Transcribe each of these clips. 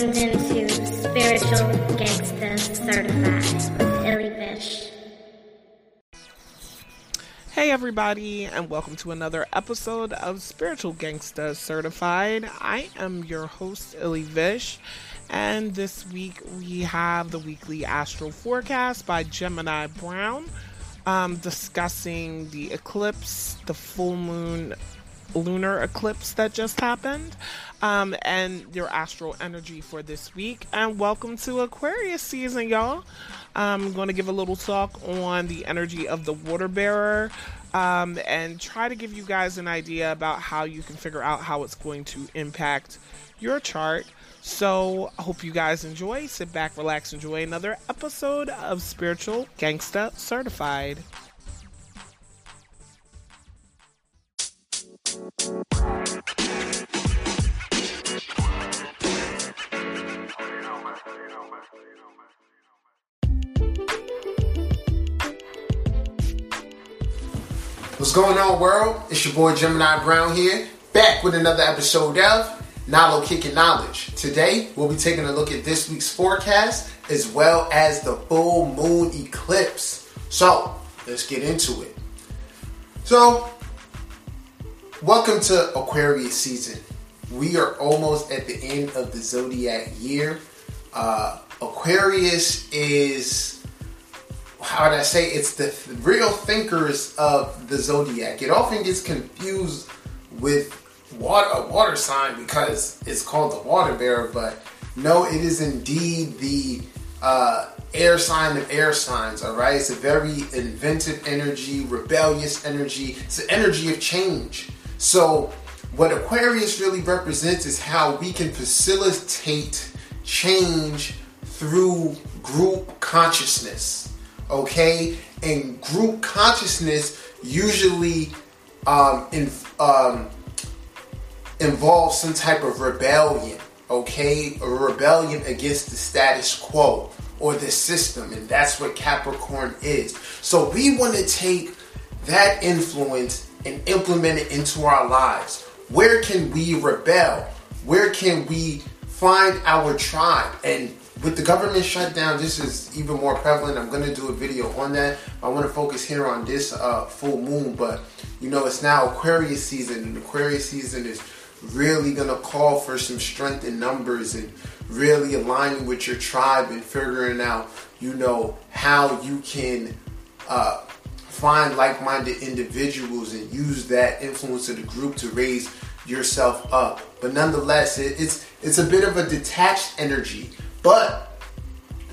into Spiritual Gangsta Certified with Illy Vish. Hey, everybody, and welcome to another episode of Spiritual Gangsta Certified. I am your host, Illy Vish, and this week we have the weekly astral forecast by Gemini Brown, um, discussing the eclipse, the full moon lunar eclipse that just happened, um, and your astral energy for this week. And welcome to Aquarius season, y'all. I'm going to give a little talk on the energy of the water bearer um, and try to give you guys an idea about how you can figure out how it's going to impact your chart. So, I hope you guys enjoy. Sit back, relax, enjoy another episode of Spiritual Gangsta Certified. What's going on, world? It's your boy Gemini Brown here, back with another episode of Nalo Kicking Knowledge. Today, we'll be taking a look at this week's forecast as well as the full moon eclipse. So, let's get into it. So, welcome to Aquarius season. We are almost at the end of the zodiac year. Uh, Aquarius is how would I say it's the real thinkers of the zodiac. It often gets confused with water a water sign because it's called the water bearer, but no, it is indeed the uh, air sign of air signs. All right, it's a very inventive energy, rebellious energy. It's an energy of change. So, what Aquarius really represents is how we can facilitate change through group consciousness okay? And group consciousness usually um, in, um, involves some type of rebellion, okay? A rebellion against the status quo or the system, and that's what Capricorn is. So we want to take that influence and implement it into our lives. Where can we rebel? Where can we find our tribe? And with the government shutdown, this is even more prevalent. I'm going to do a video on that. I want to focus here on this uh, full moon, but you know, it's now Aquarius season, and Aquarius season is really going to call for some strength in numbers and really aligning with your tribe and figuring out, you know, how you can uh, find like-minded individuals and use that influence of the group to raise yourself up. But nonetheless, it, it's it's a bit of a detached energy but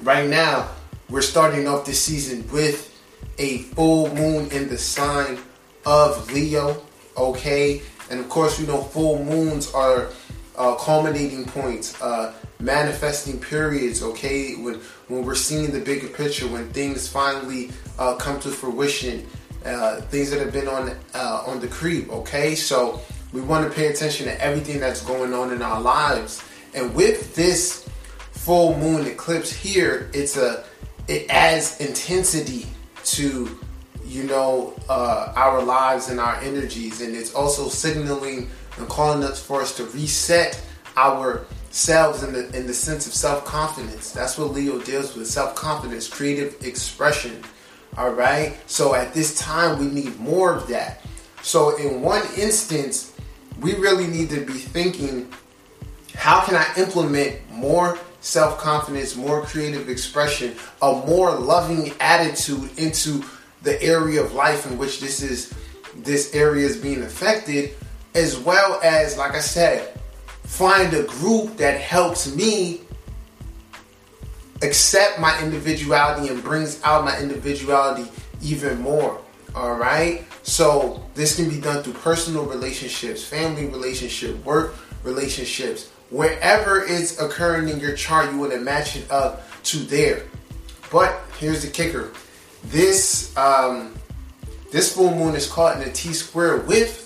right now, we're starting off this season with a full moon in the sign of Leo. Okay, and of course, you know, full moons are uh, culminating points, uh, manifesting periods. Okay, when when we're seeing the bigger picture, when things finally uh, come to fruition, uh, things that have been on uh, on the creep. Okay, so we want to pay attention to everything that's going on in our lives, and with this full moon eclipse here, it's a it adds intensity to you know uh, our lives and our energies, and it's also signaling and calling us for us to reset ourselves in the in the sense of self confidence. That's what Leo deals with: self confidence, creative expression. All right. So at this time, we need more of that. So in one instance, we really need to be thinking, how can I implement more self confidence, more creative expression, a more loving attitude into the area of life in which this is this area is being affected, as well as, like I said, find a group that helps me accept my individuality and brings out my individuality even more. All right. So this can be done through personal relationships, family relationship, work relationships, wherever it's occurring in your chart, you want to match it up to there. But here's the kicker: this um, this full moon is caught in a T square with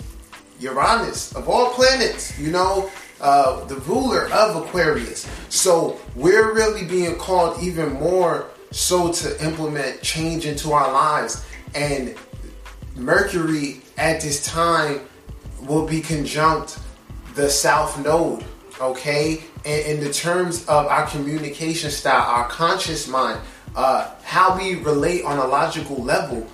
Uranus of all planets. You know, uh, the ruler of Aquarius. So we're really being called even more so to implement change into our lives. And Mercury at this time will be conjunct the South Node okay? And in the terms of our communication style, our conscious mind, uh, how we relate on a logical level,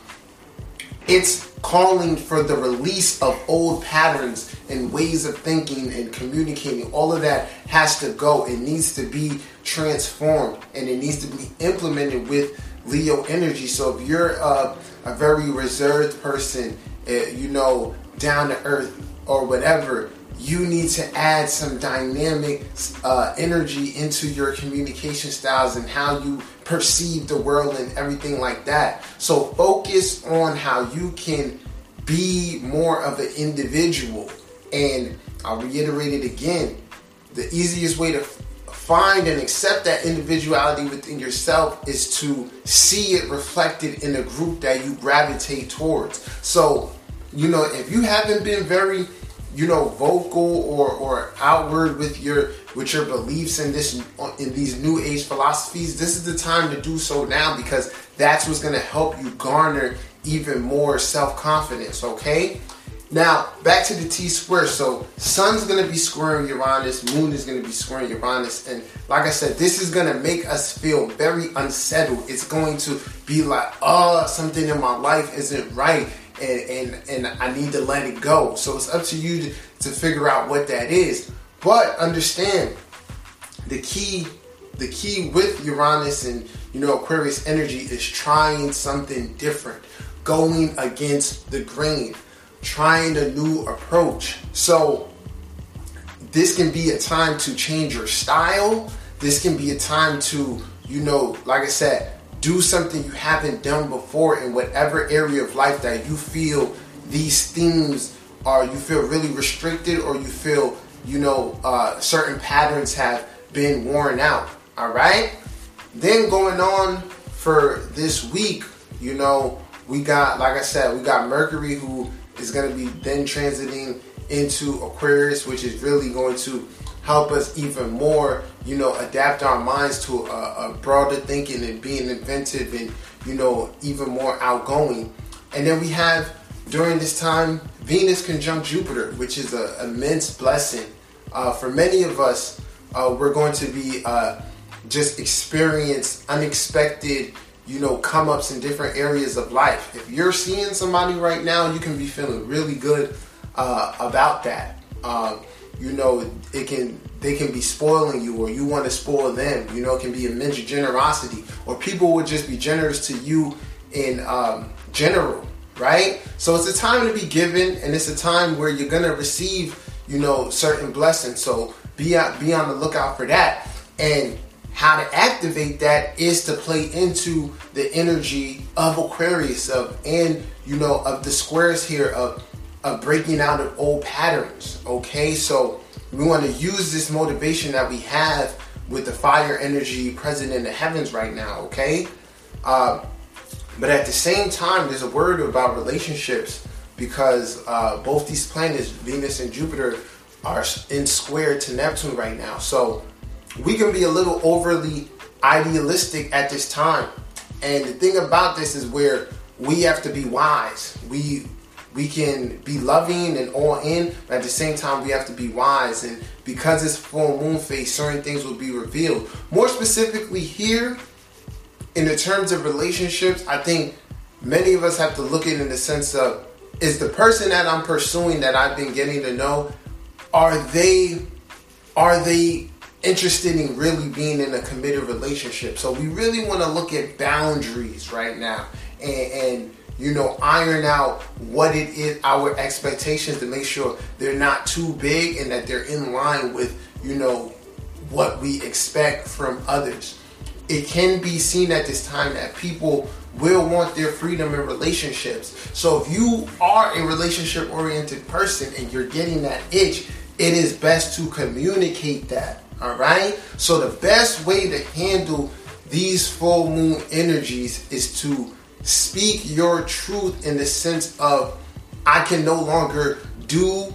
it's calling for the release of old patterns and ways of thinking and communicating. All of that has to go. It needs to be transformed and it needs to be implemented with Leo energy. So if you're a, a very reserved person, uh, you know, down to earth or whatever, you need to add some dynamic uh, energy into your communication styles and how you perceive the world and everything like that. So focus on how you can be more of an individual. And I'll reiterate it again the easiest way to find and accept that individuality within yourself is to see it reflected in the group that you gravitate towards. So, you know, if you haven't been very you know vocal or or outward with your with your beliefs in this in these new age philosophies this is the time to do so now because that's what's going to help you garner even more self-confidence okay? Now back to the t square so sun's going to be squaring uranus moon is going to be squaring uranus and like i said this is going to make us feel very unsettled. It's going to be like oh something in my life isn't right and, and, and I need to let it go. So it's up to you to, to figure out what that is. But understand the key the key with Uranus and you know Aquarius energy is trying something different, going against the grain, trying a new approach. So this can be a time to change your style. This can be a time to, you know, like I said, do something you haven't done before in whatever area of life that you feel these themes are. You feel really restricted or you feel you know uh, certain patterns have been worn out all right? Then going on for this week you know we got like i said we got mercury who is going to be then transiting into aquarius which is really going to help us even more, you know, adapt our minds to a, a, broader thinking and being inventive and, you know, even more outgoing. And then we have during this time Venus conjunct Jupiter, which is an immense blessing. Uh, for many of us, uh, we're going to be uh, just experience unexpected, you know, come ups in different areas of life. If you're seeing somebody right now, you can be feeling really good uh, about that. Uh, you know, it can they can be spoiling you or you want to spoil them. You know, it can be immense generosity or people would just be generous to you in um, general, right? So it's a time to be given and it's a time where you're gonna receive, you know, certain blessings. So be out, be on the lookout for that. And how to activate that is to play into the energy of Aquarius of and you know of the squares here of of breaking out of old patterns. Okay, so we want to use this motivation that we have with the fire energy present in the heavens right now. Okay, uh, but at the same time, there's a word about relationships because uh, both these planets, Venus and Jupiter, are in square to Neptune right now. So we can be a little overly idealistic at this time. And the thing about this is where we have to be wise. We we can be loving and all in, but at the same time, we have to be wise. And because it's full moon phase, certain things will be revealed. More specifically, here, in the terms of relationships, I think many of us have to look at it in the sense of is the person that I'm pursuing that I've been getting to know, are they are they interested in really being in a committed relationship? So we really want to look at boundaries right now and, and you know, iron out what it is, our expectations to make sure they're not too big and that they're in line with, you know, what we expect from others. It can be seen at this time that people will want their freedom in relationships. So if you are a relationship oriented person and you're getting that itch, it is best to communicate that. All right? So the best way to handle these full moon energies is to speak your truth in the sense of I can no longer do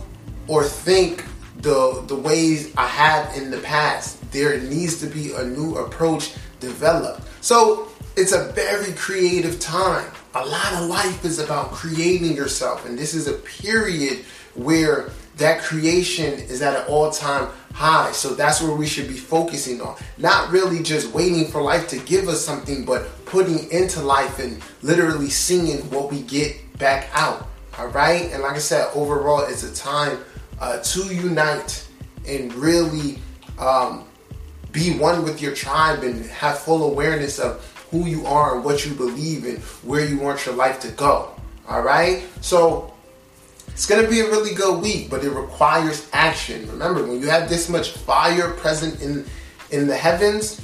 or think the the ways I have in the past. There needs to be a new approach developed. So it's a very creative time. A lot of life is about creating yourself, and this is a period where that creation is at an all-time high. So that's where we should be focusing on. Not really just waiting for life to give us something, but putting into life and literally seeing what we get back out. All right. And like I said, overall, it's a time uh, to unite and really um, be one with your tribe and have full awareness of who you are and what you believe and where you want your life to go. All right. So it's going to be a really good week, but it requires action. Remember, when you have this much fire present in in the heavens,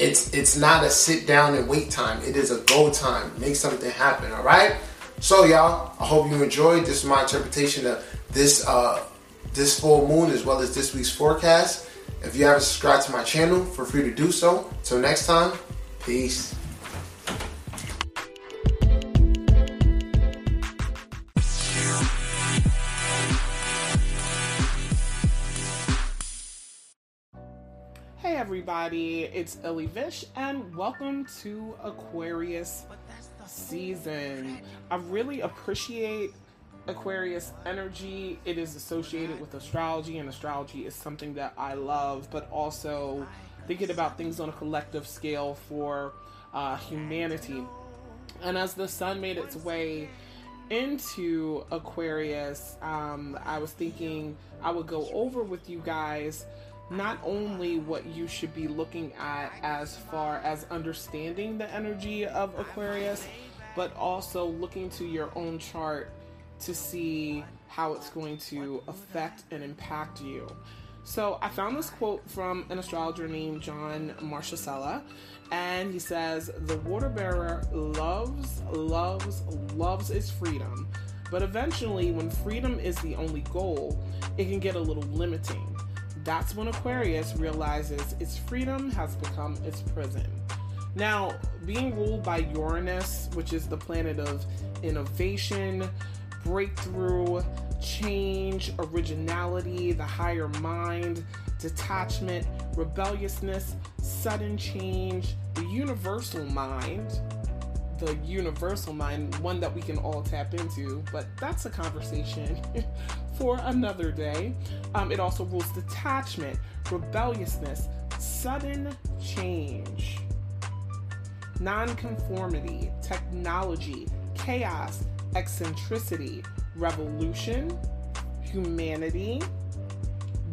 it's it's not a sit down and wait time. It is a go time. Make something happen. All right. So y'all, I hope you enjoyed. This is my interpretation of this uh, this full moon as well as this week's forecast. If you haven't subscribed to my channel, feel free to do so. Till next time, peace. Everybody, it's Illy Vish and welcome to Aquarius season. I really appreciate Aquarius energy. It is associated with astrology, and astrology is something that I love, but also thinking about things on a collective scale for uh, humanity. And as the sun made its way into Aquarius, um, I was thinking I would go over with you guys not only what you should be looking at as far as understanding the energy of Aquarius, but also looking to your own chart to see how it's going to affect and impact you. So I found this quote from an astrologer named John Marchesella, and he says, The water bearer loves, loves, loves its freedom, but eventually, when freedom is the only goal, it can get a little limiting. That's when Aquarius realizes its freedom has become its prison. Now, being ruled by Uranus, which is the planet of innovation, breakthrough, change, originality, the higher mind, detachment, rebelliousness, sudden change, the universal mind, the universal mind, one that we can all tap into, but that's a conversation for another day. Um, it also rules detachment, rebelliousness, sudden change, nonconformity, technology, chaos, eccentricity, revolution, humanity,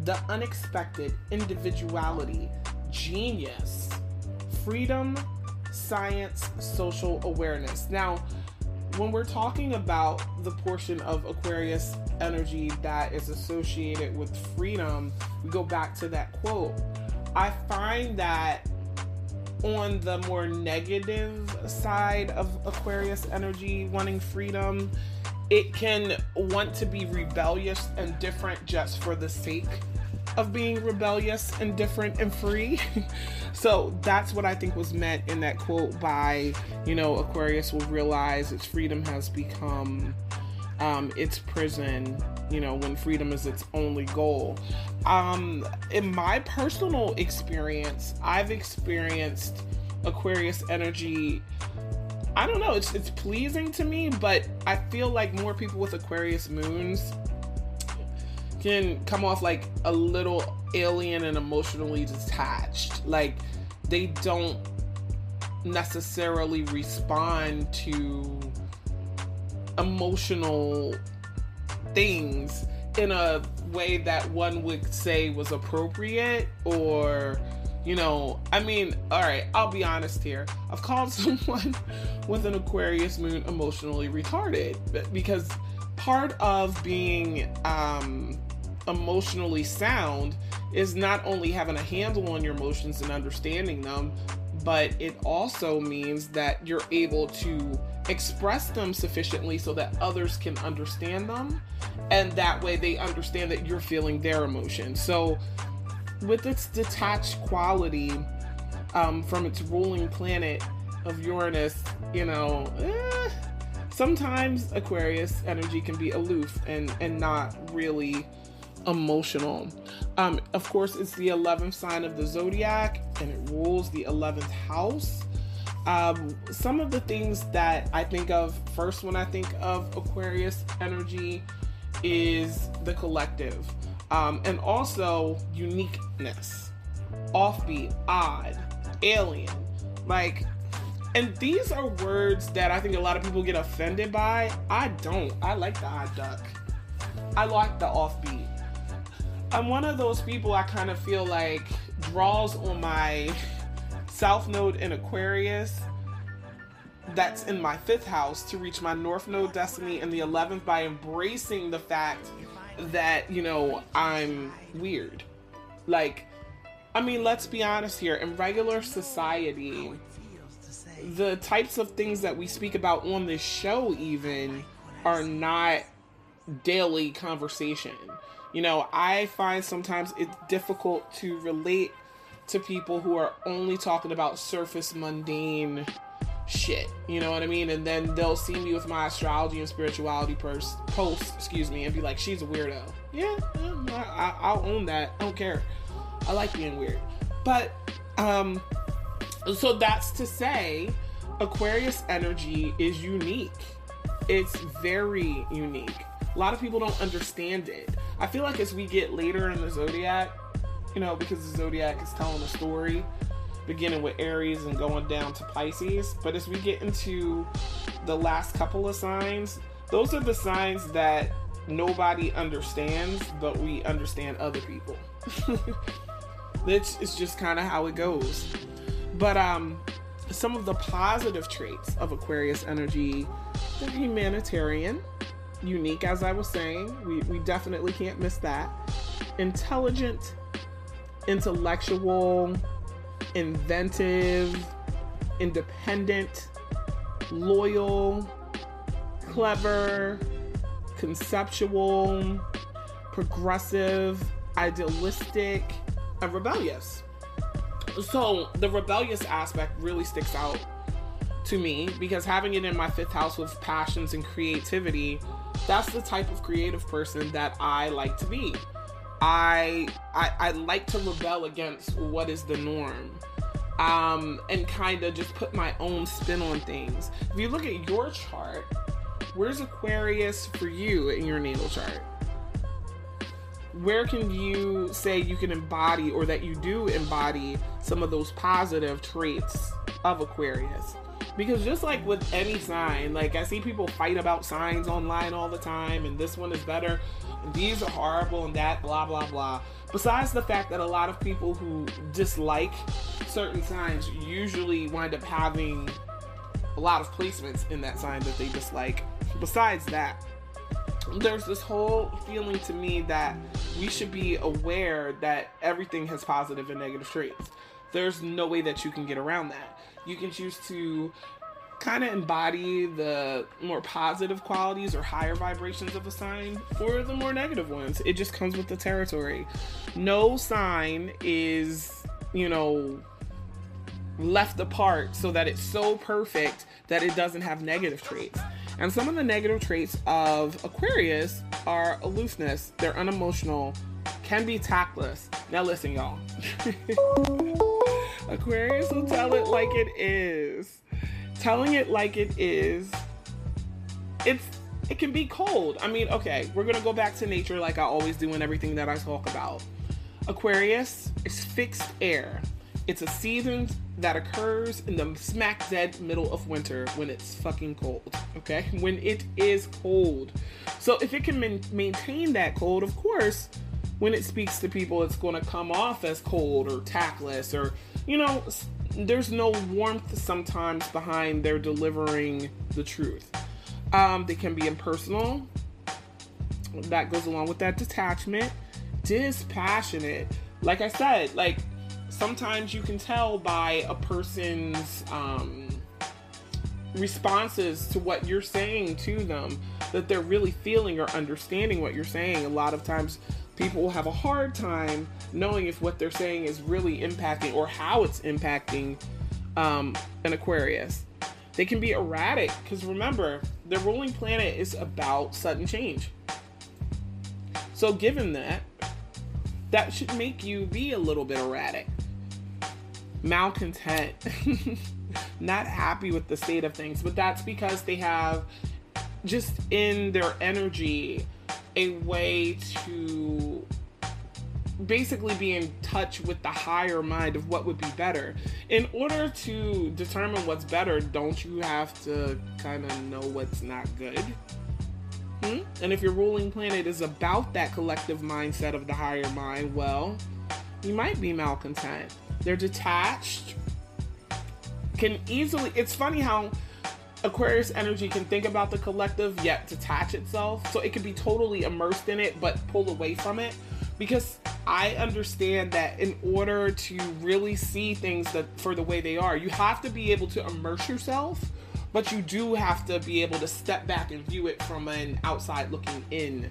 the unexpected, individuality, genius, freedom, science, social awareness. Now, when we're talking about the portion of Aquarius energy that is associated with freedom, we go back to that quote. I find that on the more negative side of Aquarius energy, wanting freedom, it can want to be rebellious and different just for the sake of being rebellious and different and free. so that's what I think was meant in that quote by, you know, Aquarius will realize its freedom has become um, its prison, you know, when freedom is its only goal. Um, in my personal experience, I've experienced Aquarius energy. I don't know, it's it's pleasing to me, but I feel like more people with Aquarius moons can come off like a little alien and emotionally detached. Like they don't necessarily respond to emotional things in a way that one would say was appropriate or you know i mean all right i'll be honest here i've called someone with an aquarius moon emotionally retarded because part of being um emotionally sound is not only having a handle on your emotions and understanding them but it also means that you're able to express them sufficiently so that others can understand them and that way they understand that you're feeling their emotions so with its detached quality um, from its ruling planet of uranus you know eh, sometimes aquarius energy can be aloof and and not really emotional um, of course it's the 11th sign of the zodiac and it rules the 11th house um, some of the things that I think of first when I think of Aquarius energy is the collective, um, and also uniqueness, offbeat, odd, alien. Like, and these are words that I think a lot of people get offended by. I don't. I like the odd duck. I like the offbeat. I'm one of those people I kind of feel like draws on my south node in Aquarius that's in my fifth house to reach my north node destiny in the 11th by embracing the fact that, you know, I'm weird. Like, I mean, let's be honest here. In regular society, the types of things that we speak about on this show, even, are not daily conversation. You know, I find sometimes it's difficult to relate to people who are only talking about surface mundane shit. You know what I mean? And then they'll see me with my astrology and spirituality pers- post, excuse me, and be like, she's a weirdo. Yeah, I, I'll own that. I don't care. I like being weird. But, um, so that's to say, Aquarius energy is unique. It's very unique. A lot of people don't understand it. I feel like as we get later in the zodiac, you know, because the zodiac is telling a story, beginning with Aries and going down to Pisces. But as we get into the last couple of signs, those are the signs that nobody understands, but we understand other people. It's, it's just kind of how it goes. But um, some of the positive traits of Aquarius energy, they're humanitarian, unique, as I was saying. We, we definitely can't miss that. Intelligent, intellectual, inventive, independent, loyal, clever, conceptual, progressive, idealistic, and rebellious. So the rebellious aspect really sticks out to me because having it in my fifth house with passions and creativity, that's the type of creative person that I like to be. I I, I like to rebel against what is the norm. Um, and kind of just put my own spin on things. If you look at your chart, where's Aquarius for you in your natal chart? Where can you say you can embody or that you do embody some of those positive traits of Aquarius? Because just like with any sign, like I see people fight about signs online all the time, and this one is better, these are horrible, and that, blah, blah, blah. Besides the fact that a lot of people who dislike certain signs usually wind up having a lot of placements in that sign that they dislike. Besides that, there's this whole feeling to me that we should be aware that everything has positive and negative traits. There's no way that you can get around that. You can choose to kind of embody the more positive qualities or higher vibrations of a sign or the more negative ones. It just comes with the territory. No sign is, you know, left apart so that it's so perfect that it doesn't have negative traits. And some of the negative traits of Aquarius are aloofness, they're unemotional, can be tactless. Now, listen, y'all. Aquarius will tell it like it is. Telling it like it is, it's it can be cold. I mean, okay, we're gonna go back to nature like I always do in everything that I talk about. Aquarius is fixed air. It's a season that occurs in the smack dead middle of winter when it's fucking cold. Okay, when it is cold. So if it can man- maintain that cold, of course, when it speaks to people, it's going to come off as cold or tactless or you know. There's no warmth sometimes behind their delivering the truth. Um, they can be impersonal. That goes along with that detachment. Dispassionate. Like I said, like sometimes you can tell by a person's um, responses to what you're saying to them that they're really feeling or understanding what you're saying. A lot of times, people will have a hard time knowing if what they're saying is really impacting or how it's impacting um, an Aquarius. They can be erratic because remember, the ruling planet is about sudden change. So, given that, that should make you be a little bit erratic malcontent, not happy with the state of things, but that's because they have just in their energy a way to basically be in touch with the higher mind of what would be better. In order to determine what's better, don't you have to kind of know what's not good? Hmm? And if your ruling planet is about that collective mindset of the higher mind, well, you might be malcontent. They're detached, can easily, it's funny how Aquarius energy can think about the collective yet detach itself. So it can be totally immersed in it but pull away from it because I understand that in order to really see things that for the way they are, you have to be able to immerse yourself, but you do have to be able to step back and view it from an outside looking in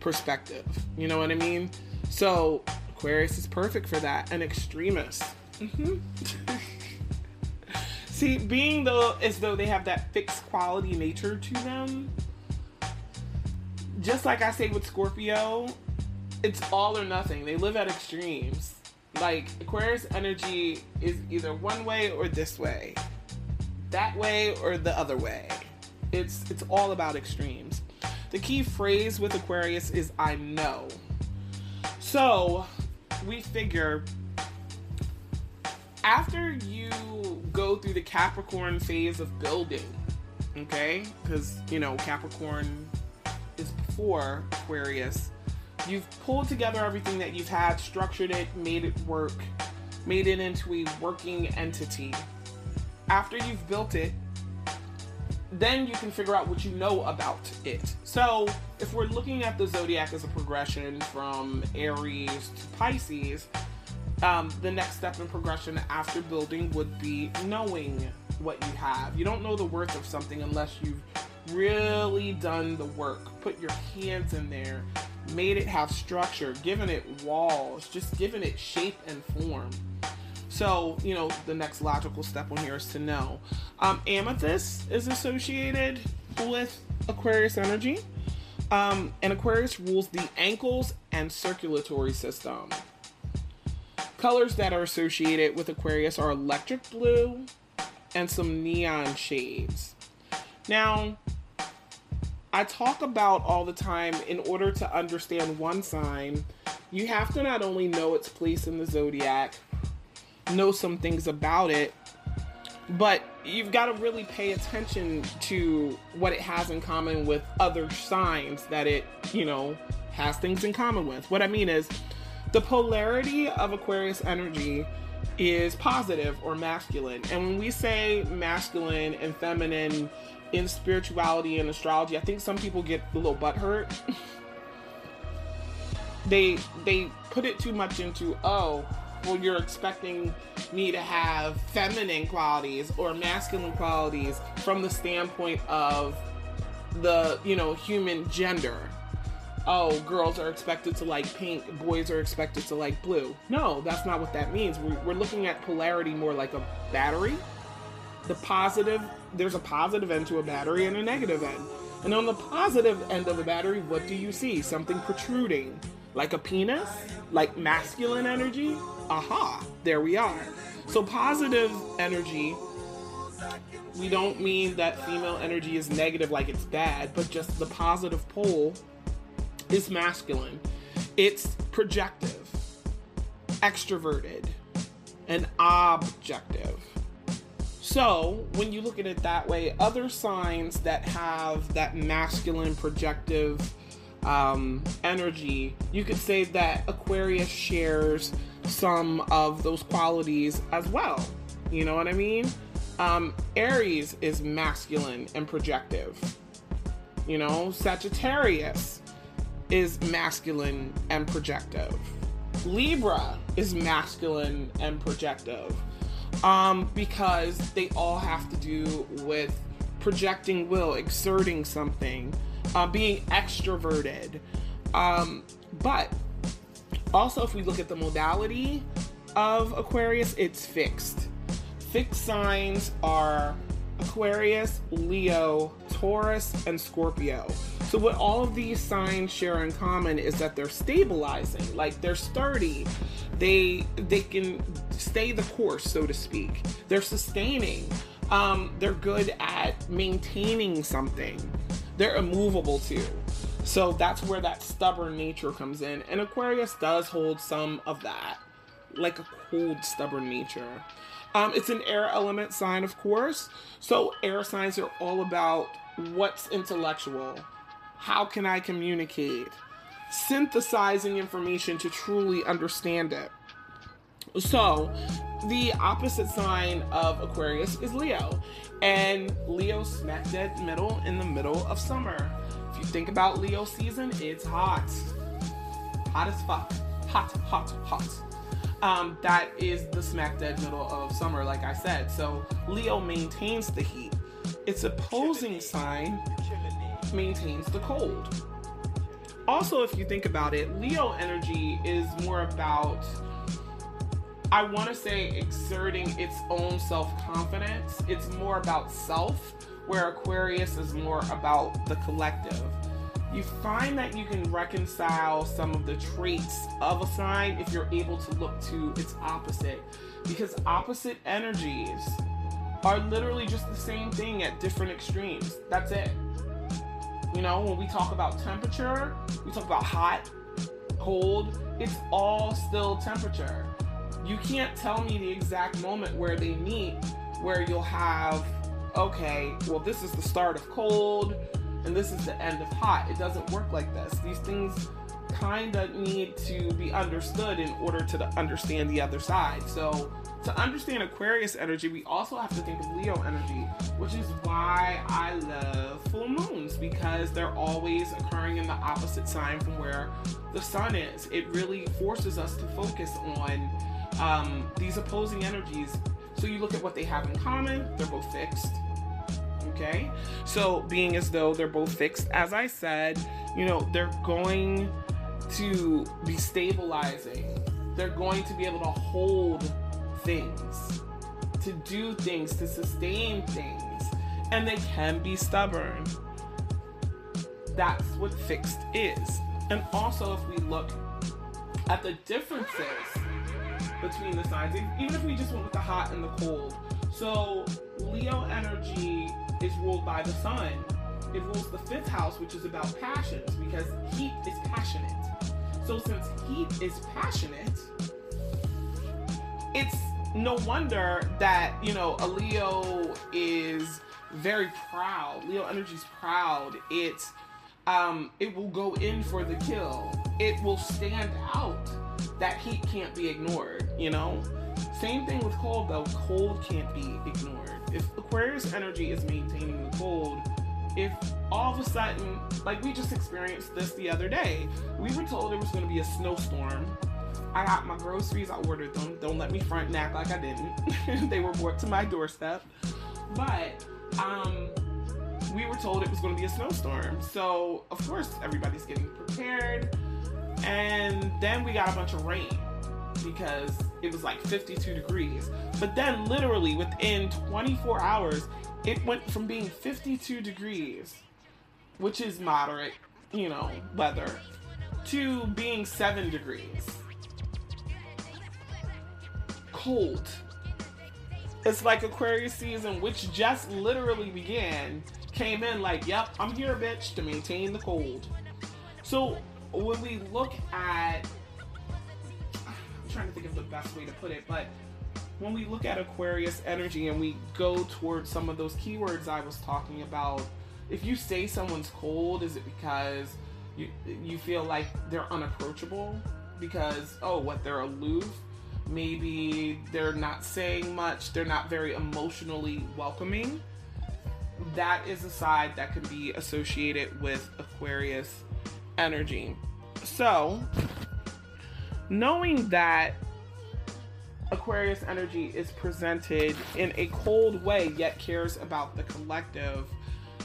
perspective. You know what I mean? So Aquarius is perfect for that. An extremist. Mm-hmm. See, being though as though they have that fixed quality nature to them, just like I say with Scorpio, it's all or nothing. They live at extremes. Like Aquarius energy is either one way or this way, that way or the other way. It's it's all about extremes. The key phrase with Aquarius is I know. So we figure after you go through the Capricorn phase of building, okay? Because, you know, Capricorn is before Aquarius. You've pulled together everything that you've had, structured it, made it work, made it into a working entity. After you've built it, then you can figure out what you know about it. So, if we're looking at the zodiac as a progression from Aries to Pisces, um, the next step in progression after building would be knowing what you have. You don't know the worth of something unless you've really done the work, put your hands in there, made it have structure, given it walls, just given it shape and form. So, you know, the next logical step on here is to know. Um, amethyst is associated with Aquarius energy. Um, and Aquarius rules the ankles and circulatory system. Colors that are associated with Aquarius are electric blue and some neon shades. Now, I talk about all the time in order to understand one sign, you have to not only know its place in the zodiac, know some things about it, but you've got to really pay attention to what it has in common with other signs that it, you know, has things in common with. What I mean is, the polarity of Aquarius energy is positive or masculine. And when we say masculine and feminine in spirituality and astrology, I think some people get a little butthurt. they they put it too much into oh well you're expecting me to have feminine qualities or masculine qualities from the standpoint of the you know human gender oh, girls are expected to like pink, boys are expected to like blue. No, that's not what that means. We're, looking at polarity more like a battery. The positive, there's a positive end to a battery and a negative end. And on the positive end of a battery, what do you see? Something protruding, like a penis, like masculine energy. Aha, there we are. So, positive energy, we don't mean that female energy is negative like it's bad, but just the positive pole is masculine. It's projective, extroverted, and objective. So, when you look at it that way, other signs that have that masculine projective um, energy, you could say that Aquarius shares some of those qualities as well. You know what I mean? Um, Aries is masculine and projective. You know, Sagittarius is masculine and projective. Libra is masculine and projective. Um, because they all have to do with projecting will, exerting something, uh, being extroverted. Um, but also, if we look at the modality of Aquarius, it's fixed. Fixed signs are Aquarius, Leo, Taurus, and Scorpio. So, what all of these signs share in common is that they're stabilizing, like they're sturdy. They they can stay the course, so to speak. They're sustaining. Um, they're good at maintaining something. They're immovable too. So that's where that stubborn nature comes in. And Aquarius does hold some of that, like a cold, stubborn nature. Um, it's an air element sign, of course. So air signs are all about what's intellectual. How can I communicate? Synthesizing information to truly understand it. So, the opposite sign of Aquarius is Leo. And Leo smack dead middle in the middle of summer. If you think about Leo season, it's hot. Hot as fuck. Hot, hot, hot. Um, that is the smack dead middle of summer, like I said. So Leo maintains the heat. Its opposing sign maintains the cold. Also, if you think about it, Leo energy is more about I want to say exerting its own self confidence. It's more about self, where Aquarius is more about the collective. You find that you can reconcile some of the traits of a sign if you're able to look to its opposite, because opposite energies are literally just the same thing at different extremes. That's it. You know, when we talk about temperature, we talk about hot, cold, it's all still temperature. You can't tell me the exact moment where they meet where you'll have okay well this is the start of cold and this is the end of hot. It doesn't work like this. These things kind of need to be understood in order to understand the other side so to understand aquarius energy we also have to think of leo energy which is why i love full moons because they're always occurring in the opposite sign from where the sun is it really forces us to focus on um, these opposing energies. So you look at what they have in common, they're both fixed. Okay? So, being as though they're both fixed, as I said, you know, they're going to be stabilizing. They're going to be able to hold things, to do things, to sustain things, and they can be stubborn. That's what fixed is. And also, if we look at the differences between the signs, even if we just went with the hot and the cold. So Leo energy is ruled by the sun. It rules the fifth house, which is about passions, because heat is passionate. So since heat is passionate, it's no wonder that, you know, a Leo is very proud. Leo energy is proud. It um it will go in for the kill. It will stand out that heat can't be ignored, you know? Same thing with cold though, cold can't be ignored. If Aquarius energy is maintaining the cold, if all of a sudden, like we just experienced this the other day, we were told there was going to be a snowstorm. I got my groceries, I ordered them. Don't let me front and act like I didn't. they were brought to my doorstep. But um, we were told it was going to be a snowstorm. So, of course, everybody's getting prepared and then we got a bunch of rain because it was like 52 degrees. But then, literally within 24 hours, it went from being 52 degrees, which is moderate, you know, weather, to being 7 degrees. Cold. It's like Aquarius season, which just literally began, came in like, yep, I'm here, bitch, to maintain the cold. So when we look at, trying to think of the best way to put it, but when we look at Aquarius energy and we go towards some of those keywords I was talking about, if you say someone's cold, is it because you you feel like they're unapproachable? Because oh, what they're aloof? Maybe they're not saying much. They're not very emotionally welcoming. That is a side that can be associated with Aquarius energy. So, knowing that Aquarius energy is presented in a cold way yet cares about the collective,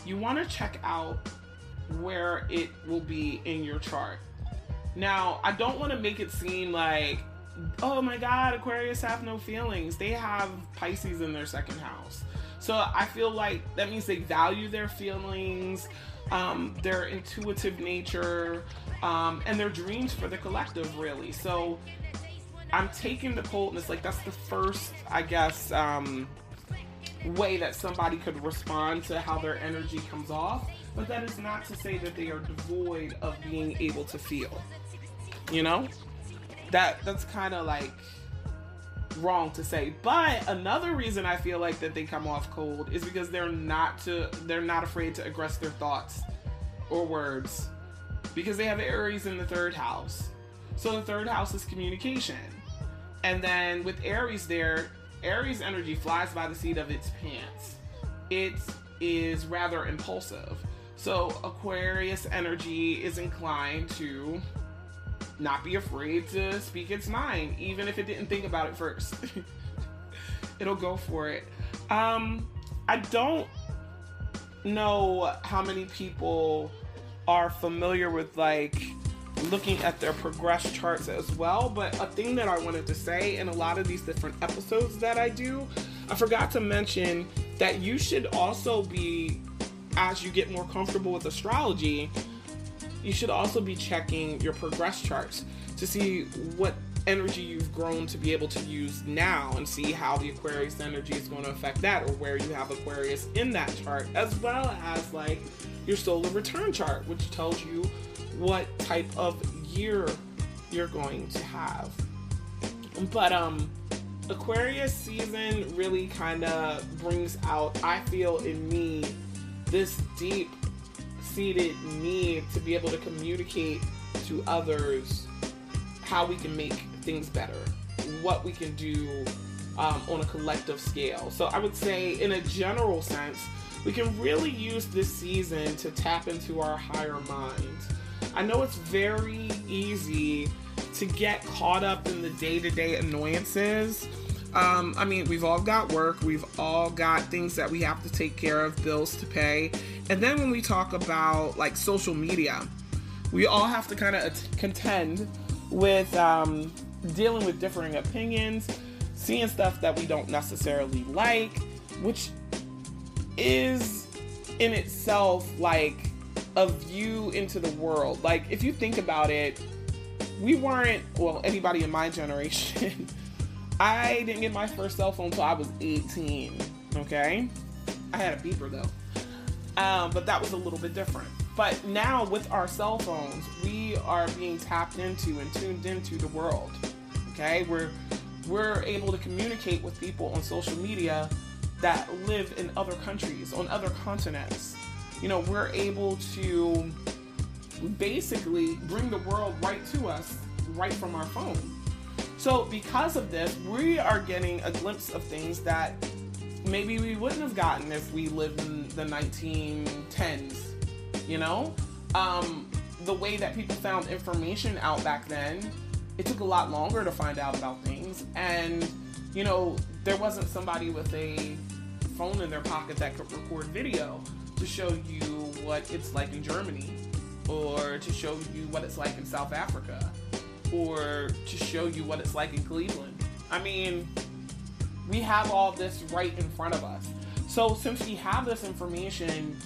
you want to check out where it will be in your chart. Now, I don't want to make it seem like, oh my God, Aquarius have no feelings. They have Pisces in their second house. So I feel like that means they value their feelings um, their intuitive nature, um, and their dreams for the collective, really. So I'm taking the coldness, like that's the first, I guess, um, way that somebody could respond to how their energy comes off. but that is not to say that they are devoid of being able to feel. You know? That that's kind of like wrong to say. But another reason I feel like that they come off cold is because they're not to they're not afraid to express their thoughts or words because they have Aries in the third house. So the third house is communication. And then with Aries there, Aries energy flies by the seat of its pants. It is rather impulsive. So Aquarius energy is inclined to not be afraid to speak its mind, even if it didn't think about it first. It'll go for it. Um, I don't know how many people are familiar with like looking at their progress charts as well. But a thing that I wanted to say in a lot of these different episodes that I do, I forgot to mention that you should also be, as you get more comfortable with astrology, you should also be checking your progress charts to see what energy you've grown to be able to use now and see how the Aquarius energy is going to affect that or where you have Aquarius in that chart, as well as like your solar return chart, which tells you what type of year you're going to have. But um Aquarius season really kind of brings out I feel in me this deep seated need to be able to communicate to others how we can make things better, what we can do um, on a collective scale. So I would say, in a general sense, we can really use this season to tap into our higher minds. I know it's very easy to get caught up in the day to day annoyances. Um, I mean, we've all got work, we've all got things that we have to take care of, bills to pay. And then when we talk about like social media, we all have to kind of contend with um, dealing with differing opinions, seeing stuff that we don't necessarily like, which is in itself like a view into the world. Like, if you think about it, we weren't, well, anybody in my generation, I didn't get my first cell phone until I was 18, okay? I had a beeper though. Um, but that was a little bit different. But now with our cell phones, we are being tapped into and tuned into the world. Okay, we're we're able to communicate with people on social media that live in other countries, on other continents. You know, we're able to basically bring the world right to us right from our phone. So, because of this, we are getting a glimpse of things that maybe we wouldn't have gotten if we lived in the 1910s. You know, um, the way that people found information out back then, it took a lot longer to find out about things, and you know, there wasn't somebody with a phone in their pocket that could record video to show you what it's like in Germany, or to show you what it's like in South Africa, or to show you what it's like in Cleveland. I mean, we have all this right in front of us. So since we have this information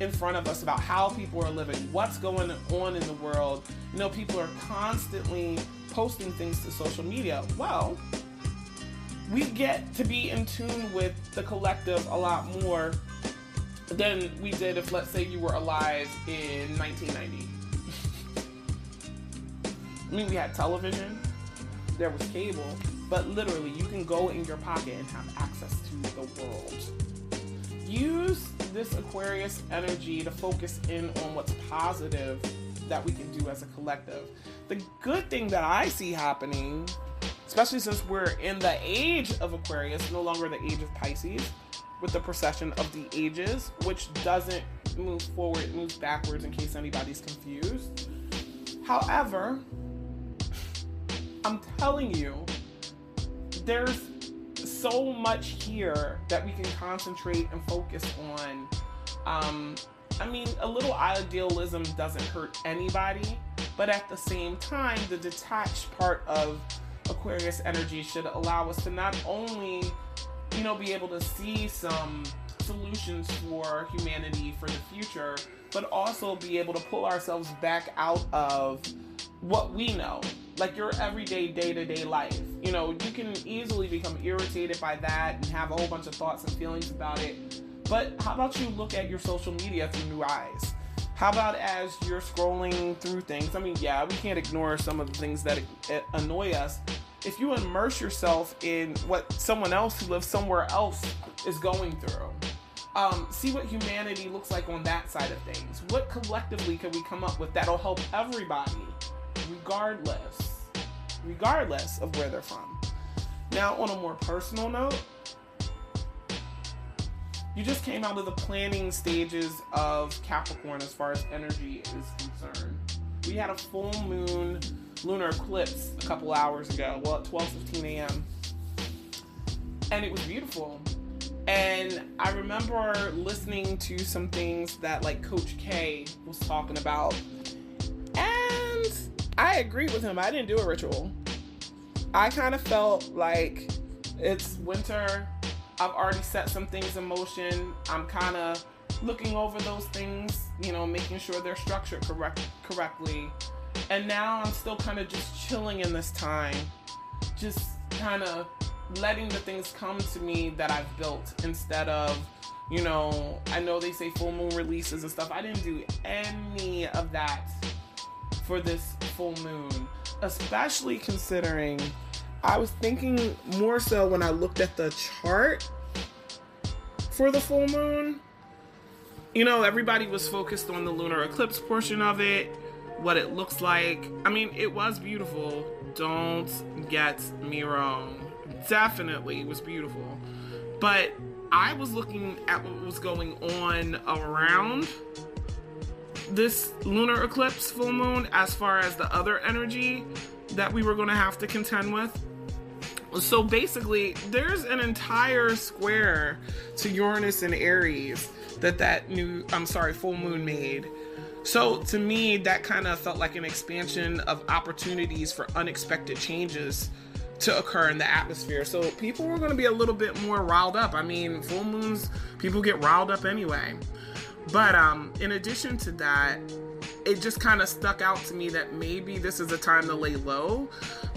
in front of us about how people are living, what's going on in the world, you know, people are constantly posting things to social media. Well, we get to be in tune with the collective a lot more than we did if, let's say, you were alive in 1990. I mean, we had television, there was cable, but literally, you can go in your pocket and have access to the world. Use this Aquarius energy to focus in on what's positive that we can do as a collective. The good thing that I see happening, especially since we're in the age of Aquarius, no longer the age of Pisces, with the precession of the ages, which doesn't move forward, it moves backwards in case anybody's confused. However, I'm telling you, there's so much here that we can concentrate and focus on. Um, I mean, a little idealism doesn't hurt anybody, but at the same time, the detached part of Aquarius energy should allow us to not only, you know, be able to see some solutions for humanity for the future, but also be able to pull ourselves back out of what we know like your everyday day to day life. You know, you can easily become irritated by that and have a whole bunch of thoughts and feelings about it. But how about you look at your social media through new eyes? How about as you're scrolling through things? I mean, yeah, we can't ignore some of the things that annoy us. If you immerse yourself in what someone else who lives somewhere else is going through, um, see what humanity looks like on that side of things. What collectively can we come up with that'll help everybody, regardless, regardless of where they're from. Now, on a more personal note, you just came out of the planning stages of Capricorn as far as energy is concerned. We had a full moon lunar eclipse a couple hours ago, well at 12:15 a.m. And it was beautiful. And I remember listening to some things that like Coach K was talking about. And I agree with him. I didn't do a ritual. I kind of felt like it's winter I've already set some things in motion. I'm kind of looking over those things, you know, making sure they're structured correct correctly. And now I'm still kind of just chilling in this time, just kind of letting the things come to me that I've built instead of, you know, I know they say full moon releases and stuff. I didn't do any of that for this full moon, especially considering I was thinking more so when I looked at the chart for the full moon. You know, everybody was focused on the lunar eclipse portion of it, what it looks like. I mean, it was beautiful. Don't get me wrong. Definitely was beautiful. But I was looking at what was going on around this lunar eclipse full moon as far as the other energy that we were going to have to contend with so basically, there's an entire square to Uranus and Aries that that new, I'm sorry, full moon made. So to me, that kind of felt like an expansion of opportunities for unexpected changes to occur in the atmosphere. So people were going to be a little bit more riled up. I mean, full moons, people get riled up anyway. But um, in addition to that, it just kind of stuck out to me that maybe this is a time to lay low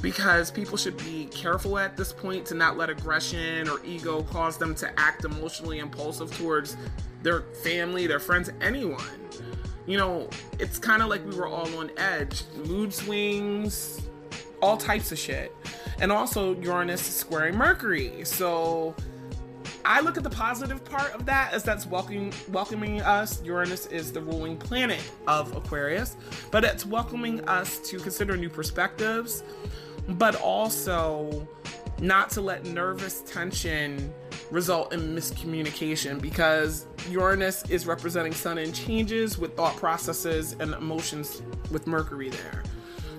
because people should be careful at this point to not let aggression or ego cause them to act emotionally impulsive towards their family, their friends, anyone. You know, it's kind of like we were all on edge, mood swings, all types of shit. And also, Uranus is squaring Mercury. So, I look at the positive part of that as that's welcoming welcoming us. Uranus is the ruling planet of Aquarius, but it's welcoming us to consider new perspectives, but also not to let nervous tension result in miscommunication because Uranus is representing sun in changes with thought processes and emotions with Mercury there.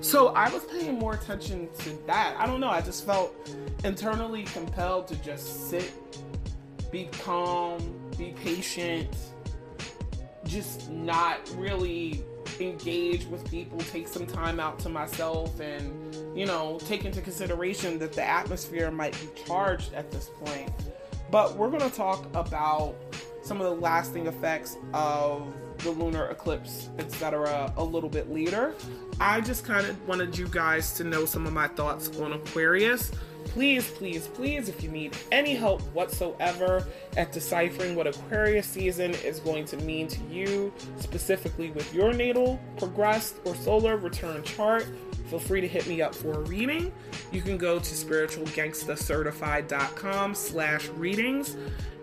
So I was paying more attention to that. I don't know, I just felt internally compelled to just sit be calm, be patient, just not really engage with people, take some time out to myself, and you know, take into consideration that the atmosphere might be charged at this point. But we're going to talk about some of the lasting effects of the lunar eclipse, etc., a little bit later. I just kind of wanted you guys to know some of my thoughts on Aquarius Please, please, please, if you need any help whatsoever at deciphering what Aquarius season is going to mean to you, specifically with your natal, progressed, or solar return chart, feel free to hit me up for a reading. You can go to spiritualgangstacertified.com slash readings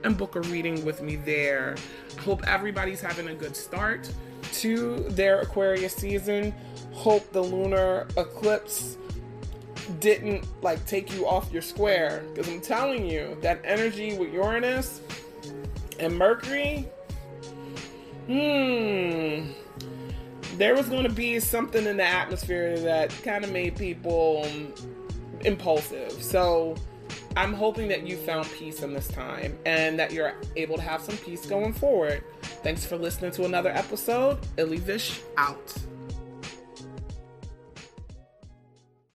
and book a reading with me there. Hope everybody's having a good start to their Aquarius season. Hope the lunar eclipse didn't like take you off your square because I'm telling you that energy with Uranus and Mercury hmm there was going to be something in the atmosphere that kind of made people impulsive so I'm hoping that you found peace in this time and that you're able to have some peace going forward. Thanks for listening to another episode. Illy Vish out.